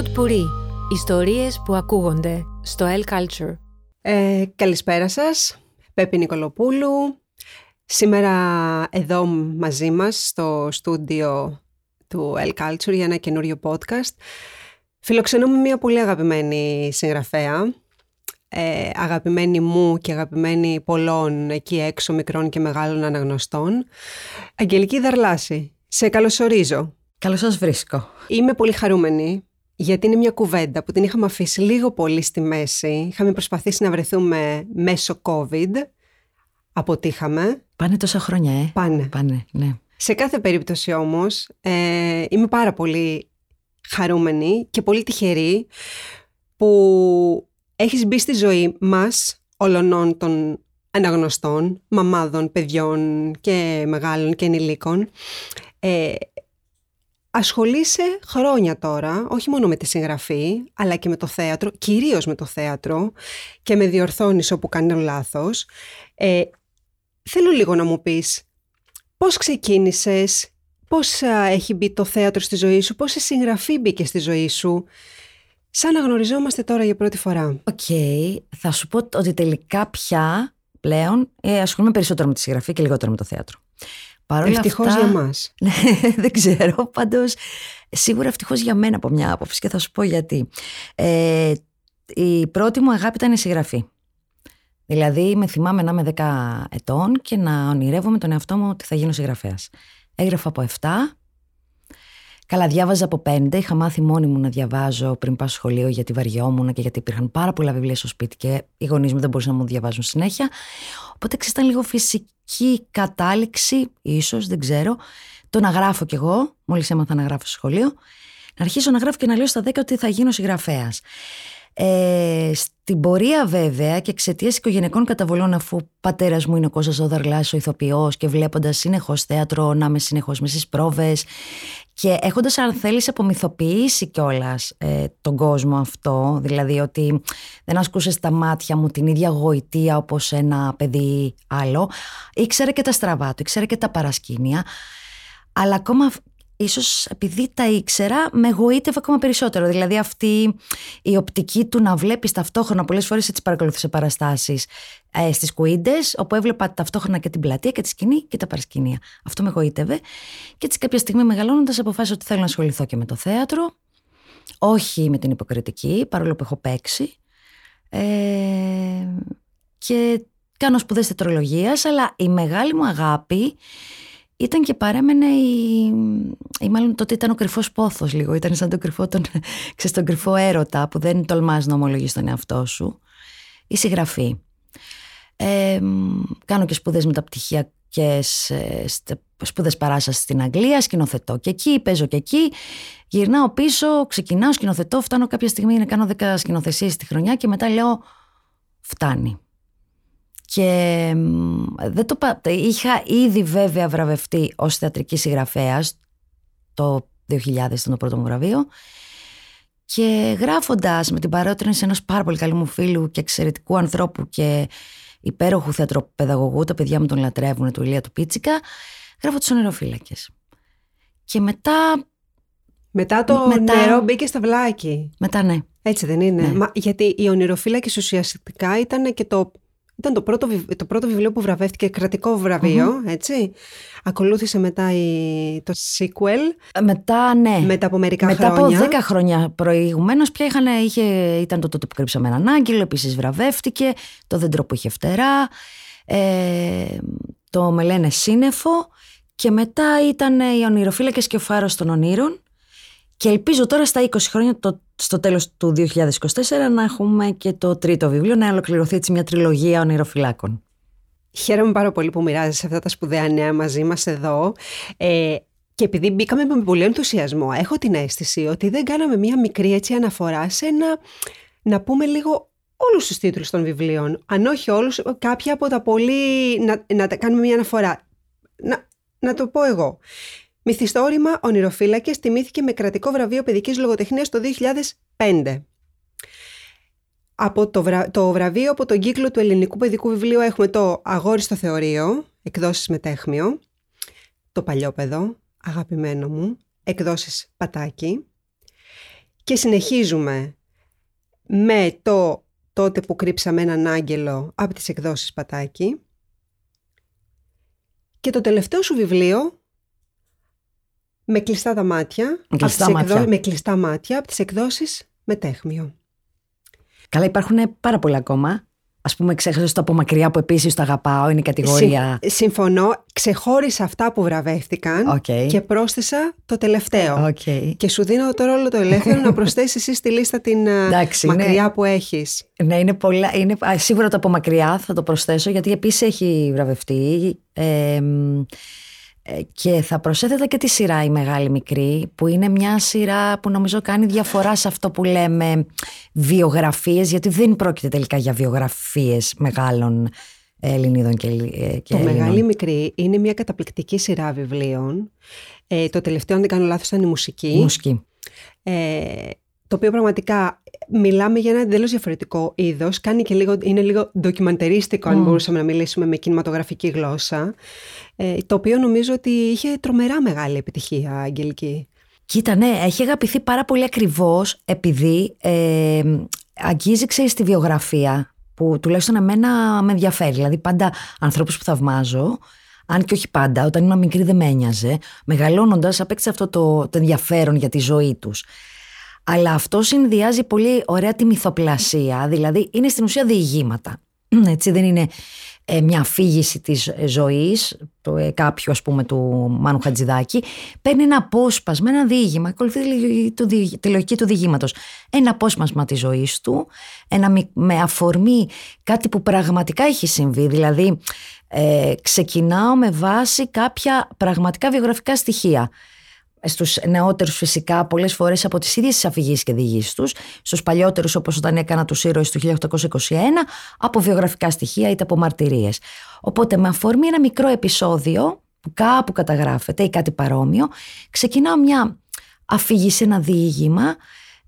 Pod Puri. Ιστορίες που ακούγονται στο El Culture. Ε, καλησπέρα σας, Πέπη Νικολοπούλου. Σήμερα εδώ μαζί μας στο στούντιο του El Culture για ένα καινούριο podcast. Φιλοξενούμε μια πολύ αγαπημένη συγγραφέα, ε, αγαπημένη μου και αγαπημένη πολλών εκεί έξω μικρών και μεγάλων αναγνωστών. Αγγελική Δαρλάση, σε καλωσορίζω. Καλώς σας βρίσκω. Είμαι πολύ χαρούμενη γιατί είναι μια κουβέντα που την είχαμε αφήσει λίγο πολύ στη μέση. Είχαμε προσπαθήσει να βρεθούμε μέσω COVID. Αποτύχαμε. Πάνε τόσα χρόνια, ε. Πάνε. Πάνε, ναι. Σε κάθε περίπτωση όμως ε, είμαι πάρα πολύ χαρούμενη και πολύ τυχερή που έχεις μπει στη ζωή μας όλων των αναγνωστών, μαμάδων, παιδιών και μεγάλων και ενηλίκων ε, ασχολείσαι χρόνια τώρα, όχι μόνο με τη συγγραφή, αλλά και με το θέατρο, κυρίως με το θέατρο και με διορθώνεις όπου κάνω λάθος. Ε, θέλω λίγο να μου πεις πώς ξεκίνησες, πώς έχει μπει το θέατρο στη ζωή σου, πώς η συγγραφή μπήκε στη ζωή σου, σαν να γνωριζόμαστε τώρα για πρώτη φορά. Οκ, θα σου πω ότι τελικά πια πλέον ε, ασχολούμαι περισσότερο με τη συγγραφή και λιγότερο με το θέατρο. Παρόλα ευτυχώς αυτά, για μας. Ναι, δεν ξέρω, πάντως σίγουρα ευτυχώς για μένα από μια άποψη και θα σου πω γιατί. Ε, η πρώτη μου αγάπη ήταν η συγγραφή. Δηλαδή με θυμάμαι να είμαι 10 ετών και να ονειρεύομαι τον εαυτό μου ότι θα γίνω συγγραφέας. Έγραφα από 7 Καλά, διάβαζα από πέντε. Είχα μάθει μόνη μου να διαβάζω πριν πάω σχολείο γιατί βαριόμουν και γιατί υπήρχαν πάρα πολλά βιβλία στο σπίτι και οι γονείς μου δεν μπορούσαν να μου διαβάζουν συνέχεια. Οπότε ήταν λίγο φυσική κατάληξη, ίσως, δεν ξέρω, το να γράφω κι εγώ, μόλις έμαθα να γράφω στο σχολείο, να αρχίσω να γράφω και να λέω στα 10 ότι θα γίνω συγγραφέας. Ε, στην πορεία βέβαια και εξαιτίας οικογενειακών καταβολών αφού ο πατέρας μου είναι ο Κώστας Οδαρλάς ο ηθοποιός και βλέποντας συνεχώς θέατρο να είμαι συνεχώς με στις πρόβες και έχοντας αν θέλεις απομυθοποιήσει κιόλας ε, τον κόσμο αυτό δηλαδή ότι δεν ασκούσες τα μάτια μου την ίδια γοητεία όπως ένα παιδί άλλο ήξερε και τα στραβά του, ήξερε και τα παρασκήνια αλλά ακόμα ίσως επειδή τα ήξερα, με εγωίτευε ακόμα περισσότερο. Δηλαδή αυτή η οπτική του να βλέπεις ταυτόχρονα, πολλές φορές έτσι παρακολουθήσα παραστάσεις ε, στις κουίντες, όπου έβλεπα ταυτόχρονα και την πλατεία και τη σκηνή και τα παρασκηνία. Αυτό με εγωίτευε. Και έτσι κάποια στιγμή μεγαλώνοντας αποφάσισα ότι θέλω να ασχοληθώ και με το θέατρο. Όχι με την υποκριτική, παρόλο που έχω παίξει. Ε, και κάνω σπουδές τετρολογίας, αλλά η μεγάλη μου αγάπη ήταν και παρέμενε η, ή μάλλον τότε ήταν ο κρυφός πόθος λίγο, ήταν σαν τον κρυφό, τον, ξέρεις, τον κρυφό έρωτα που δεν τολμάς να ομολογείς τον εαυτό σου. Η συγγραφή. Ε, κάνω και σπουδές μεταπτυχιακές, ε, σπουδές παράστασης στην Αγγλία, σκηνοθετώ και εκεί, παίζω και εκεί. Γυρνάω πίσω, ξεκινάω, σκηνοθετώ, φτάνω κάποια στιγμή να κάνω 10 σκηνοθεσίες τη χρονιά και μετά λέω φτάνει. Και δεν το, είχα ήδη βέβαια βραβευτεί ως θεατρική συγγραφέα το 2000 ήταν το πρώτο μου βραβείο και γράφοντας με την παρότρινση ενός πάρα πολύ καλού μου φίλου και εξαιρετικού ανθρώπου και υπέροχου θεατροπαιδαγωγού, τα παιδιά μου τον λατρεύουν, του Ηλία του Πίτσικα, γράφω τους ονειροφύλακες. Και μετά... Μετά το μετά... νερό μπήκε στα βλάκι. Μετά ναι. Έτσι δεν είναι. Ναι. Μα, γιατί οι ονειροφύλακες ουσιαστικά ήταν και το ήταν το πρώτο, το πρώτο βιβλίο που βραβεύτηκε, κρατικό έτσι. Ακολούθησε μετά η, το sequel. Ε, μετά, ναι. Μετά από μερικά μετά χρόνια. Μετά από 10 χρόνια προηγουμένως, πια είχαν, είχε, ήταν το τότε που κρύψαμε έναν άγγελο, επίσης βραβεύτηκε. Το δέντρο που είχε φτερά. Ε, το με λένε σύννεφο. Και μετά ήταν οι ονειροφύλακες και ο φάρος των ονείρων. Και ελπίζω τώρα στα 20 χρόνια, το, στο τέλος του 2024, να έχουμε και το τρίτο βιβλίο, να ολοκληρωθεί έτσι μια τριλογία ονειροφυλάκων. Χαίρομαι πάρα πολύ που μοιράζεσαι αυτά τα σπουδαία νέα μαζί μας εδώ. Ε, και επειδή μπήκαμε με πολύ ενθουσιασμό, έχω την αίσθηση ότι δεν κάναμε μια μικρή έτσι αναφορά σε ένα, να πούμε λίγο όλους τους τίτλους των βιβλίων. Αν όχι όλους, κάποια από τα πολύ, να, να κάνουμε μια αναφορά. Να, να το πω εγώ. Μυθιστόρημα Ονειροφύλακες τιμήθηκε με κρατικό βραβείο παιδικής λογοτεχνίας το 2005. Από το, το βραβείο από τον κύκλο του ελληνικού παιδικού βιβλίου έχουμε το Αγόρι στο Θεωρείο, εκδόσεις με τέχμιο, το Παλιόπεδο, αγαπημένο μου, εκδόσεις Πατάκι Και συνεχίζουμε με το τότε που κρύψαμε έναν άγγελο από τις εκδόσεις Πατάκη. Και το τελευταίο σου βιβλίο με κλειστά τα μάτια, Με κλειστά από τις μάτια. με κλειστά μάτια από τις εκδόσεις Μετέχμιο. Καλά, υπάρχουν πάρα πολλά ακόμα. Α πούμε, ξέχασες το από μακριά που επίσης το αγαπάω, είναι η κατηγορία. Συμ- συμφωνώ, ξεχώρισα αυτά που βραβεύτηκαν Οκ. και πρόσθεσα το τελευταίο. Οκ. Και σου δίνω το ρόλο το ελεύθερο να προσθέσεις εσύ στη λίστα την ε, Εντάξει, μακριά είναι- που έχεις. Ναι, είναι πολλά. Είναι, α, σίγουρα το από μακριά θα το προσθέσω γιατί επίσης έχει βραβευτεί. Ε, μ, ε, και θα προσέθετα και τη σειρά η Μεγάλη Μικρή που είναι μια σειρά που νομίζω κάνει διαφορά σε αυτό που λέμε βιογραφίες γιατί δεν πρόκειται τελικά για βιογραφίες μεγάλων Ελληνίδων και, Ελλη- ε, και Το Ελλήνων. Μεγάλη Μικρή είναι μια καταπληκτική σειρά βιβλίων. Ε, το τελευταίο, αν δεν κάνω λάθος, ήταν η μουσική. Μουσική. Ε, το οποίο πραγματικά μιλάμε για ένα εντελώς διαφορετικό είδος. λίγο, είναι λίγο ντοκιμαντερίστικο, αν Μμ. μπορούσαμε να μιλήσουμε με κινηματογραφική γλώσσα. Ε, το οποίο νομίζω ότι είχε τρομερά μεγάλη επιτυχία, Αγγελική. Κοίτα, ναι, έχει αγαπηθεί πάρα πολύ ακριβώς επειδή ε, αγγίζει, ξέρεις, τη βιογραφία που τουλάχιστον εμένα με ενδιαφέρει. Δηλαδή πάντα ανθρώπους που θαυμάζω, αν και όχι πάντα, όταν ήμουν μικρή δεν με ένοιαζε, μεγαλώνοντας απέκτησα αυτό το, το ενδιαφέρον για τη ζωή τους. Αλλά αυτό συνδυάζει πολύ ωραία τη μυθοπλασία, δηλαδή είναι στην ουσία διηγήματα. Έτσι δεν είναι ε, μια αφήγηση της ε, ζωής το, ε, κάποιου ας πούμε του Μάνου Χατζηδάκη. Παίρνει ένα απόσπασμα, ένα διήγημα ακολουθεί τη λογική του διηγη- τη λογική του διηγήματος. Ένα απόσπασμα της ζωής του ένα, μι- με αφορμή κάτι που πραγματικά έχει συμβεί. Δηλαδή ε, ξεκινάω με βάση κάποια πραγματικά βιογραφικά στοιχεία στους νεότερους φυσικά πολλές φορές από τις ίδιες τις αφηγήσεις και διηγήσεις τους, στους παλιότερους όπως όταν έκανα τους ήρωες του 1821, από βιογραφικά στοιχεία είτε από μαρτυρίες. Οπότε με αφορμή ένα μικρό επεισόδιο που κάπου καταγράφεται ή κάτι παρόμοιο, ξεκινάω μια αφήγηση, ένα διήγημα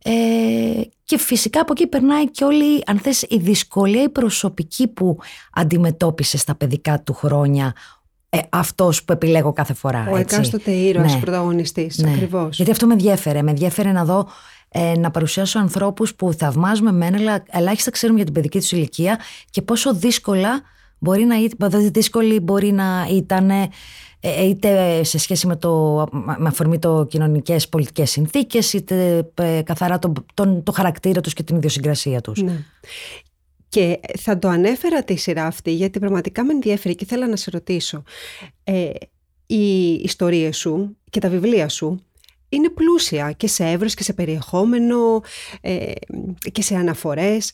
ε, και φυσικά από εκεί περνάει και όλη, αν θες, η δυσκολία η προσωπική που αντιμετώπισε στα παιδικά του χρόνια ε, αυτός που επιλέγω κάθε φορά. Ο έτσι. εκάστοτε ήρωας Ναι. πρωταγωνιστής, Ναι. ακριβώς. Γιατί αυτό με ενδιέφερε. Με ενδιέφερε να δω ε, να παρουσιάσω ανθρώπους που θαυμάζουμε μένα, αλλά ελάχιστα ξέρουμε για την παιδική τους ηλικία και πόσο δύσκολα μπορεί να ήταν, δύσκολη μπορεί να ήταν ε, είτε σε σχέση με, το, με αφορμή το κοινωνικές πολιτικές συνθήκες είτε ε, καθαρά το, τον, το χαρακτήρα τους και την ιδιοσυγκρασία τους. Ναι. Και θα το ανέφερα τη σειρά αυτή γιατί πραγματικά με ενδιαφέρει και ήθελα να σε ρωτήσω. Ε, οι ιστορίες σου και τα βιβλία σου είναι πλούσια και σε εύρος και σε περιεχόμενο ε, και σε αναφορές.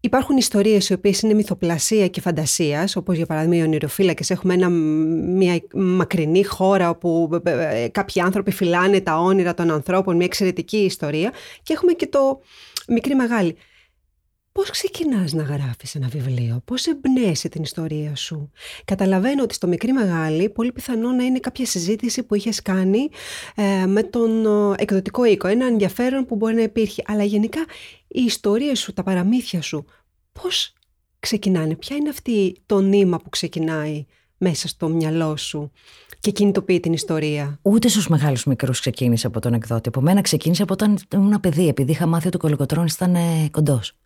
Υπάρχουν ιστορίες οι οποίες είναι μυθοπλασία και φαντασίας, όπως για παράδειγμα οι ονειροφύλακες. Έχουμε ένα, μια μακρινή χώρα όπου ε, ε, κάποιοι άνθρωποι φυλάνε τα όνειρα των ανθρώπων, μια εξαιρετική ιστορία. Και έχουμε και το μικρή μεγάλη. Πώς ξεκινάς να γράφεις ένα βιβλίο, πώς εμπνέεσαι την ιστορία σου; Καταλαβαίνω ότι στο μικρή μεγάλη πολύ πιθανό να είναι κάποια συζήτηση που είχες κάνει ε, με τον ε, εκδοτικό οίκο, ένα ενδιαφέρον που μπορεί να υπήρχε. Αλλά γενικά οι ιστορίες σου, τα παραμύθια σου, πώς ξεκινάνε, ποια είναι αυτή το νήμα που ξεκινάει μέσα στο μυαλό σου και κινητοποιεί την ιστορία; Ούτε στου μεγάλους μικρούς ξεκίνησε από τον εκδότη. Από μένα ξεκίνησε από όταν ήμουν παιδί, επειδή είχα μάθει ότι ο Κολοκοτρόνη ήταν κοντός.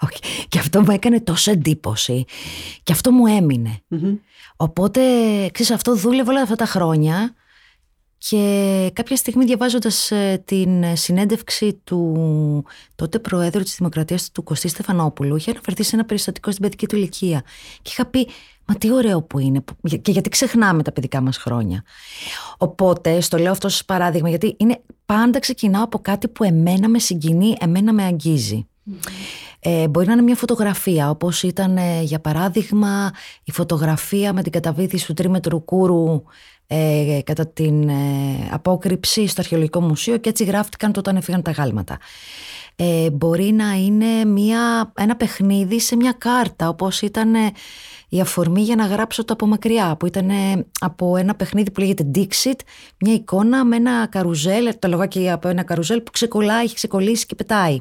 Okay. Και αυτό μου έκανε τόσο εντύπωση. Και αυτό μου έμεινε. Mm-hmm. Οπότε, ξέρεις, αυτό δούλευε όλα αυτά τα χρόνια και κάποια στιγμή διαβάζοντας ε, την συνέντευξη του τότε Προέδρου της Δημοκρατίας του Κωστή Στεφανόπουλου είχε αναφερθεί σε ένα περιστατικό στην παιδική του ηλικία και είχα πει μα τι ωραίο που είναι και γιατί ξεχνάμε τα παιδικά μας χρόνια. Οπότε, στο λέω αυτό σαν παράδειγμα γιατί είναι πάντα ξεκινάω από κάτι που εμένα με συγκινεί, εμένα με αγγίζει. Ε, μπορεί να είναι μια φωτογραφία όπως ήταν ε, για παράδειγμα η φωτογραφία με την καταβήθηση του τρίμετρου κούρου ε, κατά την ε, απόκρυψη στο Αρχαιολογικό Μουσείο και έτσι γράφτηκαν το όταν έφυγαν τα γάλματα. Ε, μπορεί να είναι μια, ένα παιχνίδι σε μια κάρτα όπως ήταν η αφορμή για να γράψω το από μακριά που ήταν από ένα παιχνίδι που λέγεται Dixit μια εικόνα με ένα καρουζέλ το λογάκι από ένα καρουζέλ που ξεκολλάει, έχει ξεκολλήσει και πετάει.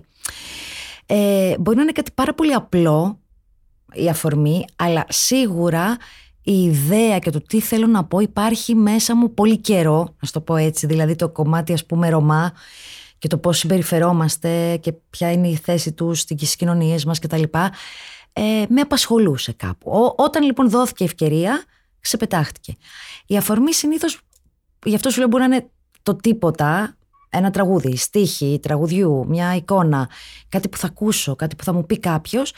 Ε, μπορεί να είναι κάτι πάρα πολύ απλό η αφορμή, αλλά σίγουρα η ιδέα και το τι θέλω να πω υπάρχει μέσα μου πολύ καιρό, να το πω έτσι, δηλαδή το κομμάτι ας πούμε Ρωμά και το πώς συμπεριφερόμαστε και ποια είναι η θέση τους στις κοινωνίες μας κτλ. Ε, με απασχολούσε κάπου. όταν λοιπόν δόθηκε ευκαιρία, ξεπετάχτηκε. Η αφορμή συνήθως, γι' αυτό σου λέω μπορεί να είναι το τίποτα, ένα τραγούδι, στίχη, τραγουδιού, μια εικόνα, κάτι που θα ακούσω, κάτι που θα μου πει κάποιος.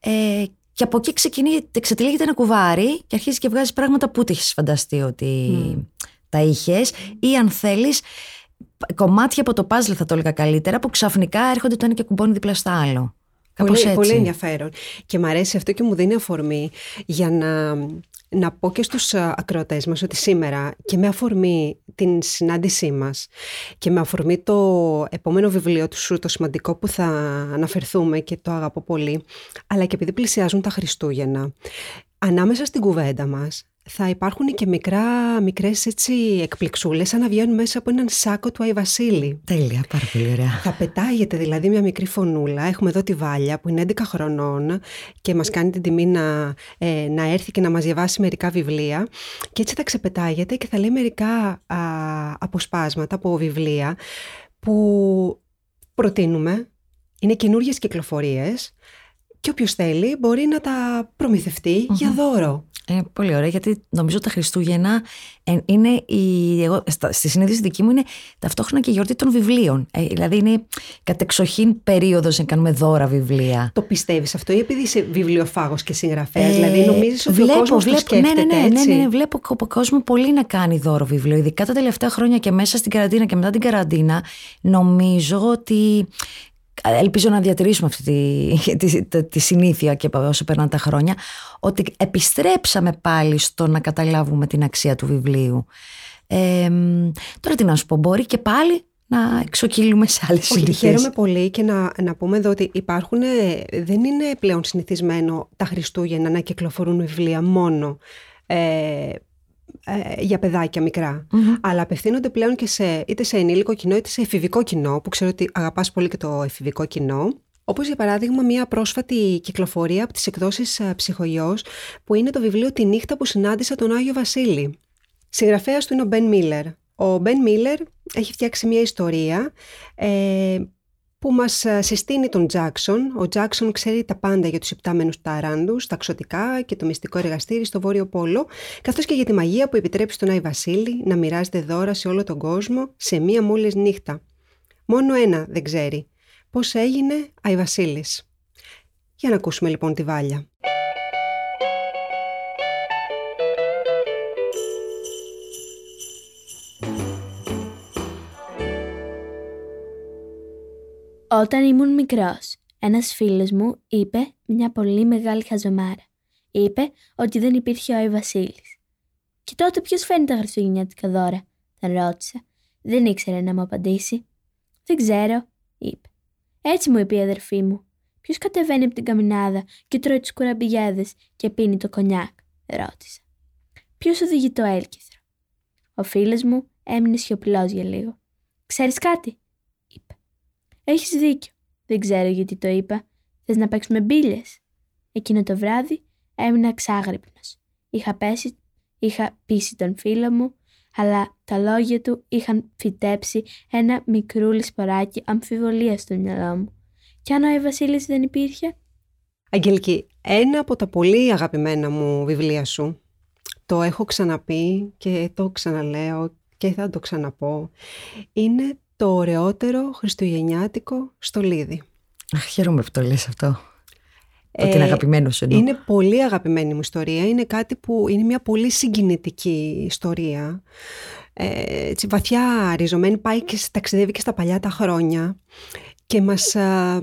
Ε, και από εκεί ξεκινεί, εξετυλίγεται ένα κουβάρι και αρχίζει και βγάζει πράγματα που ούτε έχεις φανταστεί ότι τα είχες, ή αν θέλεις, κομμάτια από το puzzle θα το έλεγα καλύτερα, που ξαφνικά έρχονται το ένα και κουμπώνει δίπλα στο άλλο. Πολύ, έτσι. πολύ ενδιαφέρον. Και μου αρέσει αυτό και μου δίνει αφορμή για να να πω και στους ε, ακροατές μας ότι σήμερα και με αφορμή την συνάντησή μας και με αφορμή το επόμενο βιβλίο του σου, το σημαντικό που θα αναφερθούμε και το αγαπώ πολύ, αλλά και επειδή πλησιάζουν τα Χριστούγεννα, ανάμεσα στην κουβέντα μας θα υπάρχουν και μικρά, μικρές έτσι εκπληξούλες σαν να βγαίνουν μέσα από έναν σάκο του Άι Βασίλη. Τέλεια, πάρα πολύ ωραία. Θα πετάγεται δηλαδή μια μικρή φωνούλα. Έχουμε εδώ τη Βάλια που είναι 11 χρονών και μας κάνει την τιμή να, ε, να έρθει και να μας διαβάσει μερικά βιβλία και έτσι θα ξεπετάγεται και θα λέει μερικά α, αποσπάσματα από βιβλία που προτείνουμε. Είναι καινούργιες κυκλοφορίες και όποιος θέλει μπορεί να τα προμηθευτει για δώρο. Ε, πολύ ωραία, γιατί νομίζω τα Χριστούγεννα ε, είναι η, εγώ, στη συνείδηση δική μου είναι ταυτόχρονα και η γιορτή των βιβλίων. Ε, δηλαδή είναι κατεξοχήν περίοδος να κάνουμε δώρα βιβλία. Το πιστεύεις αυτό ή επειδή είσαι βιβλιοφάγος και συγγραφέας, ε, δηλαδή νομίζεις ότι βλέπω, ο κόσμο βλέπω, το σκέφτεται ναι, ναι, ναι, έτσι; Ναι, ναι, βλέπω ο κόσμος πολύ να κάνει δώρο βιβλίο. Ειδικά τα τελευταία χρόνια και μέσα στην καραντίνα και μετά την καραντίνα, νομίζω ότι ελπίζω να διατηρήσουμε αυτή τη, τη, τη, τη, συνήθεια και όσο περνάνε τα χρόνια, ότι επιστρέψαμε πάλι στο να καταλάβουμε την αξία του βιβλίου. Ε, τώρα τι να σου πω, μπορεί και πάλι να εξοκύλουμε σε άλλες ηλικίες. Χαίρομαι πολύ και να, να πούμε εδώ ότι υπάρχουν, δεν είναι πλέον συνηθισμένο τα Χριστούγεννα να κυκλοφορούν βιβλία μόνο ε, ε, για παιδάκια Αλλά απευθύνονται πλέον και σε, είτε σε ενήλικο κοινό είτε σε εφηβικό κοινό, που ξέρω ότι αγαπάς πολύ και το εφηβικό κοινό. Όπως για παράδειγμα μια πρόσφατη κυκλοφορία από τις εκδόσεις ε, Ψυχογιός, που είναι το βιβλίο «Τη νύχτα που συνάντησα τον Άγιο Βασίλη». Συγγραφέας του είναι ο Μπεν Μίλλερ. Ο Μπεν Μίλλερ έχει φτιάξει μια ιστορία ε, που μας ε, συστήνει τον Τζάξον. Ο Τζάξον ξέρει τα πάντα για τους υπτάμενους ταράντους, τα ξωτικά και το μυστικό εργαστήρι στο Βόρειο Πόλο, καθώς και για τη μαγεία που επιτρέπει στον Άι Βασίλη να μοιράζεται δώρα σε όλο τον κόσμο σε μία μόλις νύχτα. Μόνο ένα δεν ξέρει. Πώς έγινε Άι Βασίλης; Για να ακούσουμε λοιπόν τη Βάλια. Όταν ήμουν μικρός, ένας φίλος μου είπε μια πολύ μεγάλη χαζομάρα. Είπε ότι δεν υπήρχε ο Άι Βασίλης. Και τότε ποιος φέρνει τα χριστουγεννιάτικα δώρα, τον ρώτησα. Δεν ήξερε να μου απαντήσει. Δεν ξέρω, είπε. Έτσι μου είπε η αδερφή μου. Ποιος κατεβαίνει από την καμινάδα και τρώει του κουραμπιέδε και πίνει το κονιάκ, ρώτησα. Ποιος οδηγεί το έλκυθρο; Ο φίλος μου έμεινε σιωπηλός για λίγο. Ξέρεις κάτι, έχεις δίκιο. Δεν ξέρω γιατί το είπα. Θες να παίξουμε μπύλε. Εκείνο το βράδυ έμεινα ξάγρυπνος. Είχα πέσει, είχα πείσει τον φίλο μου, αλλά τα λόγια του είχαν φυτέψει ένα μικρούλι σποράκι αμφιβολίας στο μυαλό μου. Κι αν ο Βασίλης δεν υπήρχε; Αγγελική, ένα από τα πολύ αγαπημένα μου βιβλία σου, το έχω ξαναπεί και το ξαναλέω και θα το ξαναπώ, είναι το ωραιότερο χριστουγεννιάτικο στολίδι. Αχ, χαίρομαι που το λες αυτό. Ε, ότι είναι αγαπημένο σου εννοώ. Είναι πολύ αγαπημένη μου ιστορία. Είναι κάτι που είναι μια πολύ συγκινητική ιστορία. Ε, έτσι, βαθιά ριζωμένη πάει και ταξιδεύει και στα παλιά τα χρόνια και μας α,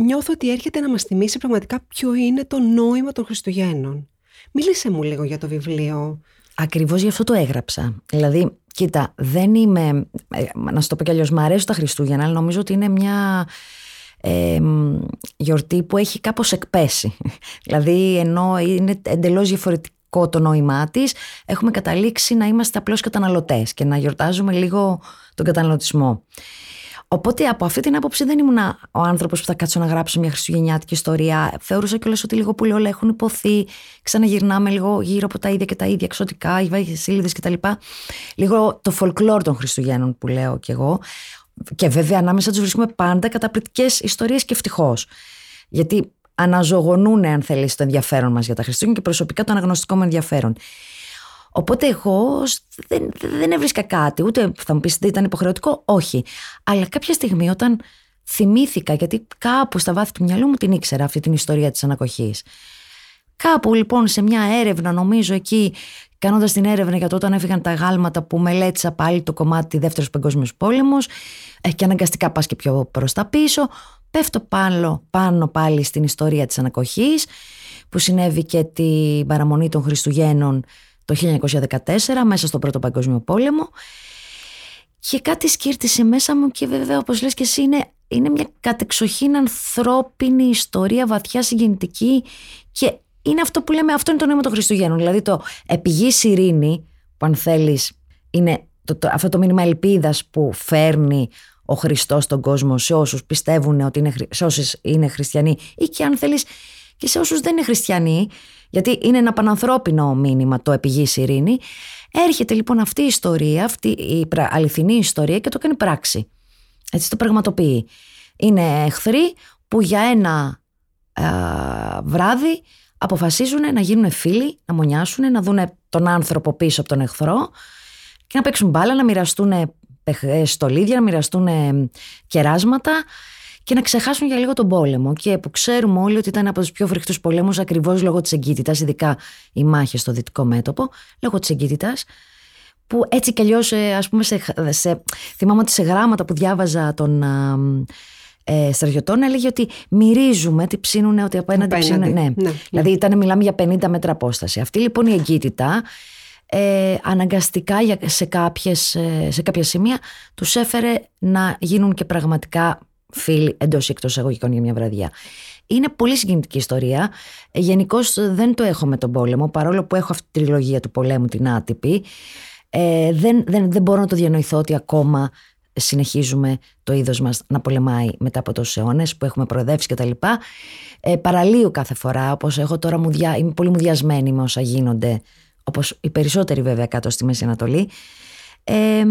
νιώθω ότι έρχεται να μας θυμίσει πραγματικά ποιο είναι το νόημα των Χριστουγέννων. Μίλησε μου λίγο για το βιβλίο. Ακριβώς γι' αυτό το έγραψα. Δηλαδή Κοίτα, δεν είμαι. Ε, να σου το πω κι αλλιώς, μου αρέσουν τα Χριστούγεννα, αλλά νομίζω ότι είναι μια ε, γιορτή που έχει κάπως εκπέσει. δηλαδή, ενώ είναι εντελώς διαφορετικό το νόημά της, έχουμε καταλήξει να είμαστε απλώς καταναλωτές και να γιορτάζουμε λίγο τον καταναλωτισμό. Οπότε από αυτή την άποψη δεν ήμουν ο άνθρωπος που θα κάτσω να γράψω μια χριστουγεννιάτικη ιστορία. Θεωρούσα κιόλας ότι λίγο πολύ όλα έχουν υποθεί. Ξαναγυρνάμε λίγο γύρω από τα ίδια και τα ίδια εξωτικά, οι βασίλειδες κτλ. Λίγο το folklore των Χριστουγέννων που λέω κι εγώ. Και βέβαια ανάμεσα τους βρίσκουμε πάντα καταπληκτικές ιστορίες και ευτυχώς. Γιατί αναζωογονούν, αν θέλεις, το ενδιαφέρον μας για τα Χριστούγεννα και προσωπικά το αναγνωστικό μου ενδιαφέρον. Οπότε εγώ δεν, δεν έβρισκα κάτι, ούτε θα μου πεις δεν ήταν υποχρεωτικό, όχι. Αλλά κάποια στιγμή όταν θυμήθηκα, γιατί κάπου στα βάθη του μυαλού μου την ήξερα αυτή την ιστορία της ανακοχής. Κάπου λοιπόν σε μια έρευνα, νομίζω εκεί, κάνοντας την έρευνα για το όταν έφυγαν τα γάλματα που μελέτησα πάλι το κομμάτι Δεύτερος Παγκόσμιος Πόλεμος, ε, και αναγκαστικά πας και πιο προς τα πίσω, πέφτω πάνω, πάνω πάλι στην ιστορία της ανακοχής που συνέβη και την παραμονή των Χριστουγέννων το 1914 μέσα στον Πρώτο Παγκόσμιο Πόλεμο και κάτι σκύρτησε μέσα μου και βέβαια όπως λες και εσύ είναι, είναι μια κατεξοχήν ανθρώπινη ιστορία βαθιά συγκινητική και είναι αυτό που λέμε, αυτό είναι το νόημα των Χριστουγέννων. Δηλαδή το επιγής ειρήνη, που αν θέλεις είναι το, το, αυτό το μήνυμα ελπίδας που φέρνει ο Χριστός στον κόσμο σε όσους πιστεύουν ότι είναι, σε όσους είναι χριστιανοί ή και αν θέλεις και σε όσους δεν είναι χριστιανοί γιατί είναι ένα πανανθρώπινο μήνυμα το επιγής ειρήνη έρχεται λοιπόν αυτή η ιστορία αυτή η αληθινή ιστορία και το κάνει πράξη. Έτσι το πραγματοποιεί. Είναι εχθροί που για ένα βράδυ αποφασίζουν να γίνουν φίλοι, να μονιάσουν, να δουν τον άνθρωπο πίσω από τον εχθρό και να παίξουν μπάλα, να μοιραστούν στολίδια, να μοιραστούν κεράσματα και να ξεχάσουν για λίγο τον πόλεμο. Και που ξέρουμε όλοι ότι ήταν από τους πιο φρικτούς πολέμους ακριβώς λόγω της εγκύτητας, ειδικά οι μάχες στο δυτικό μέτωπο, λόγω της εγκύτητας. Που έτσι κι αλλιώς, ε, ας πούμε, σε, σε, θυμάμαι ότι σε γράμματα που διάβαζα των ε, στρατιωτών έλεγε ότι μυρίζουμε τι ψήνουν, ότι απέναντι ψήνουν. Ναι. ναι. Δηλαδή ήταν, μιλάμε για 50 μέτρα απόσταση. Αυτή λοιπόν η εγκύτητα ε, αναγκαστικά σε, κάποιες, ε, σε κάποια σημεία τους έφερε να γίνουν και πραγματικά φίλοι εντός ή εκτός εγωγικών για μια βραδιά. Είναι πολύ συγκινητική ιστορία. Ε, Γενικώ δεν το έχω με τον πόλεμο, παρόλο που έχω αυτή τη τριλογία του πολέμου, την άτυπη. Ε, δεν, δεν, δεν μπορώ να το διανοηθώ ότι ακόμα συνεχίζουμε το είδος μας να πολεμάει μετά από τόσους αιώνες που έχουμε προεδεύσει και τα λοιπά. Ε, παραλύω κάθε φορά, όπως έχω τώρα μου δια, είμαι πολύ μουδιασμένη με όσα γίνονται όπως οι περισσότεροι βέβαια κάτω στη Μέση Ανατολή. Ε,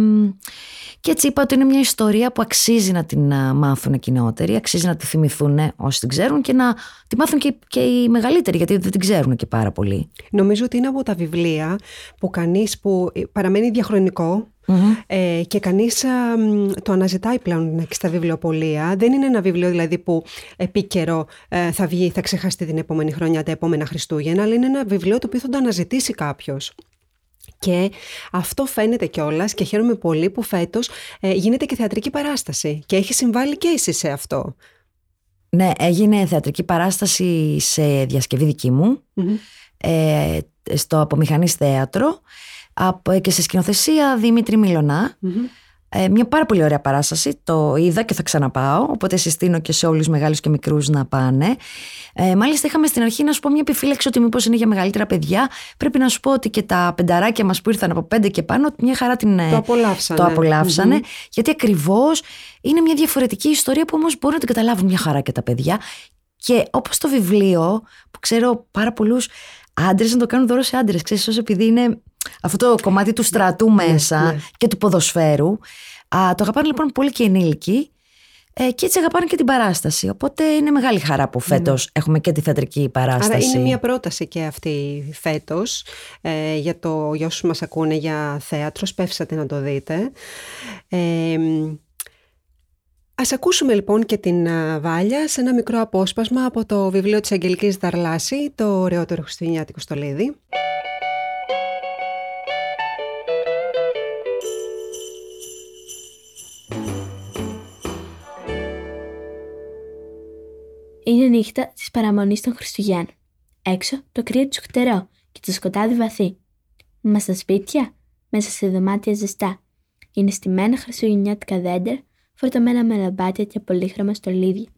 και έτσι είπα ότι είναι μια ιστορία που αξίζει να την μάθουν οι νεότεροι, αξίζει να τη θυμηθούν όσοι την ξέρουν και να τη μάθουν και, και οι μεγαλύτεροι, γιατί δεν την ξέρουν και πάρα πολύ. Νομίζω ότι είναι από τα βιβλία που κανείς που παραμένει διαχρονικό ε, και κανείς το αναζητάει πλέον και στα βιβλιοπολία. Δεν είναι ένα βιβλίο δηλαδή που επίκαιρο ε, θα βγει, θα ξεχαστεί την επόμενη χρονιά, τα επόμενα Χριστούγεννα, αλλά είναι ένα βιβλίο το οποίο θα το αναζητήσει κάποιος. Και αυτό φαίνεται κιόλας και χαίρομαι πολύ που φέτος ε, γίνεται και θεατρική παράσταση. Και έχει συμβάλει και εσύ σε αυτό. Ναι, έγινε θεατρική παράσταση σε διασκευή δική μου, ε, στο Απομηχανής Θέατρο και σε σκηνοθεσία Δημήτρη ε, μια πάρα πολύ ωραία παράσταση, το είδα και θα ξαναπάω, οπότε συστήνω και σε όλους μεγάλους και μικρούς να πάνε. Ε, μάλιστα είχαμε στην αρχή να σου πω μια επιφύλαξη ότι μήπως είναι για μεγαλύτερα παιδιά. Πρέπει να σου πω ότι και τα πενταράκια μας που ήρθαν από πέντε και πάνω, μια χαρά την, ε, το απολαύσανε. Το απολαυσανε γιατί ακριβώς είναι μια διαφορετική ιστορία που όμως μπορούν να την καταλάβουν μια χαρά και τα παιδιά. Και όπως το βιβλίο, που ξέρω πάρα πολλούς άντρες να το κάνουν δώρο σε άντρες. Ξέρεις, όσο επειδή είναι αυτό το κομμάτι του στρατού ναι, μέσα ναι. και του ποδοσφαίρου. Α, το αγαπάνε λοιπόν πολύ και ενήλικοι. Ε, και έτσι αγαπάνε και την παράσταση. Οπότε είναι μεγάλη χαρά που φέτος έχουμε και τη θεατρική παράσταση. Άρα είναι μια πρόταση και αυτή φέτος ε, για, το, για όσους μας ακούνε για θέατρος. Σπεύσατε να το δείτε. Ε, Ας ακούσουμε λοιπόν και την Βάλια σε ένα μικρό απόσπασμα από το βιβλίο της Αγγελικής Δαρλάση, το ωραιότερο χριστουγεννιάτικο στολίδι. Είναι νύχτα της παραμονής των Χριστουγέννων. Έξω το κρύο του χτερό και το σκοτάδι βαθύ. Μα στα σπίτια, μέσα σε δωμάτια ζεστά. Είναι στημένα χριστουγεννιάτικα δέντρα φορτωμένα με λαμπάτια και πολύχρωμα στολίδια.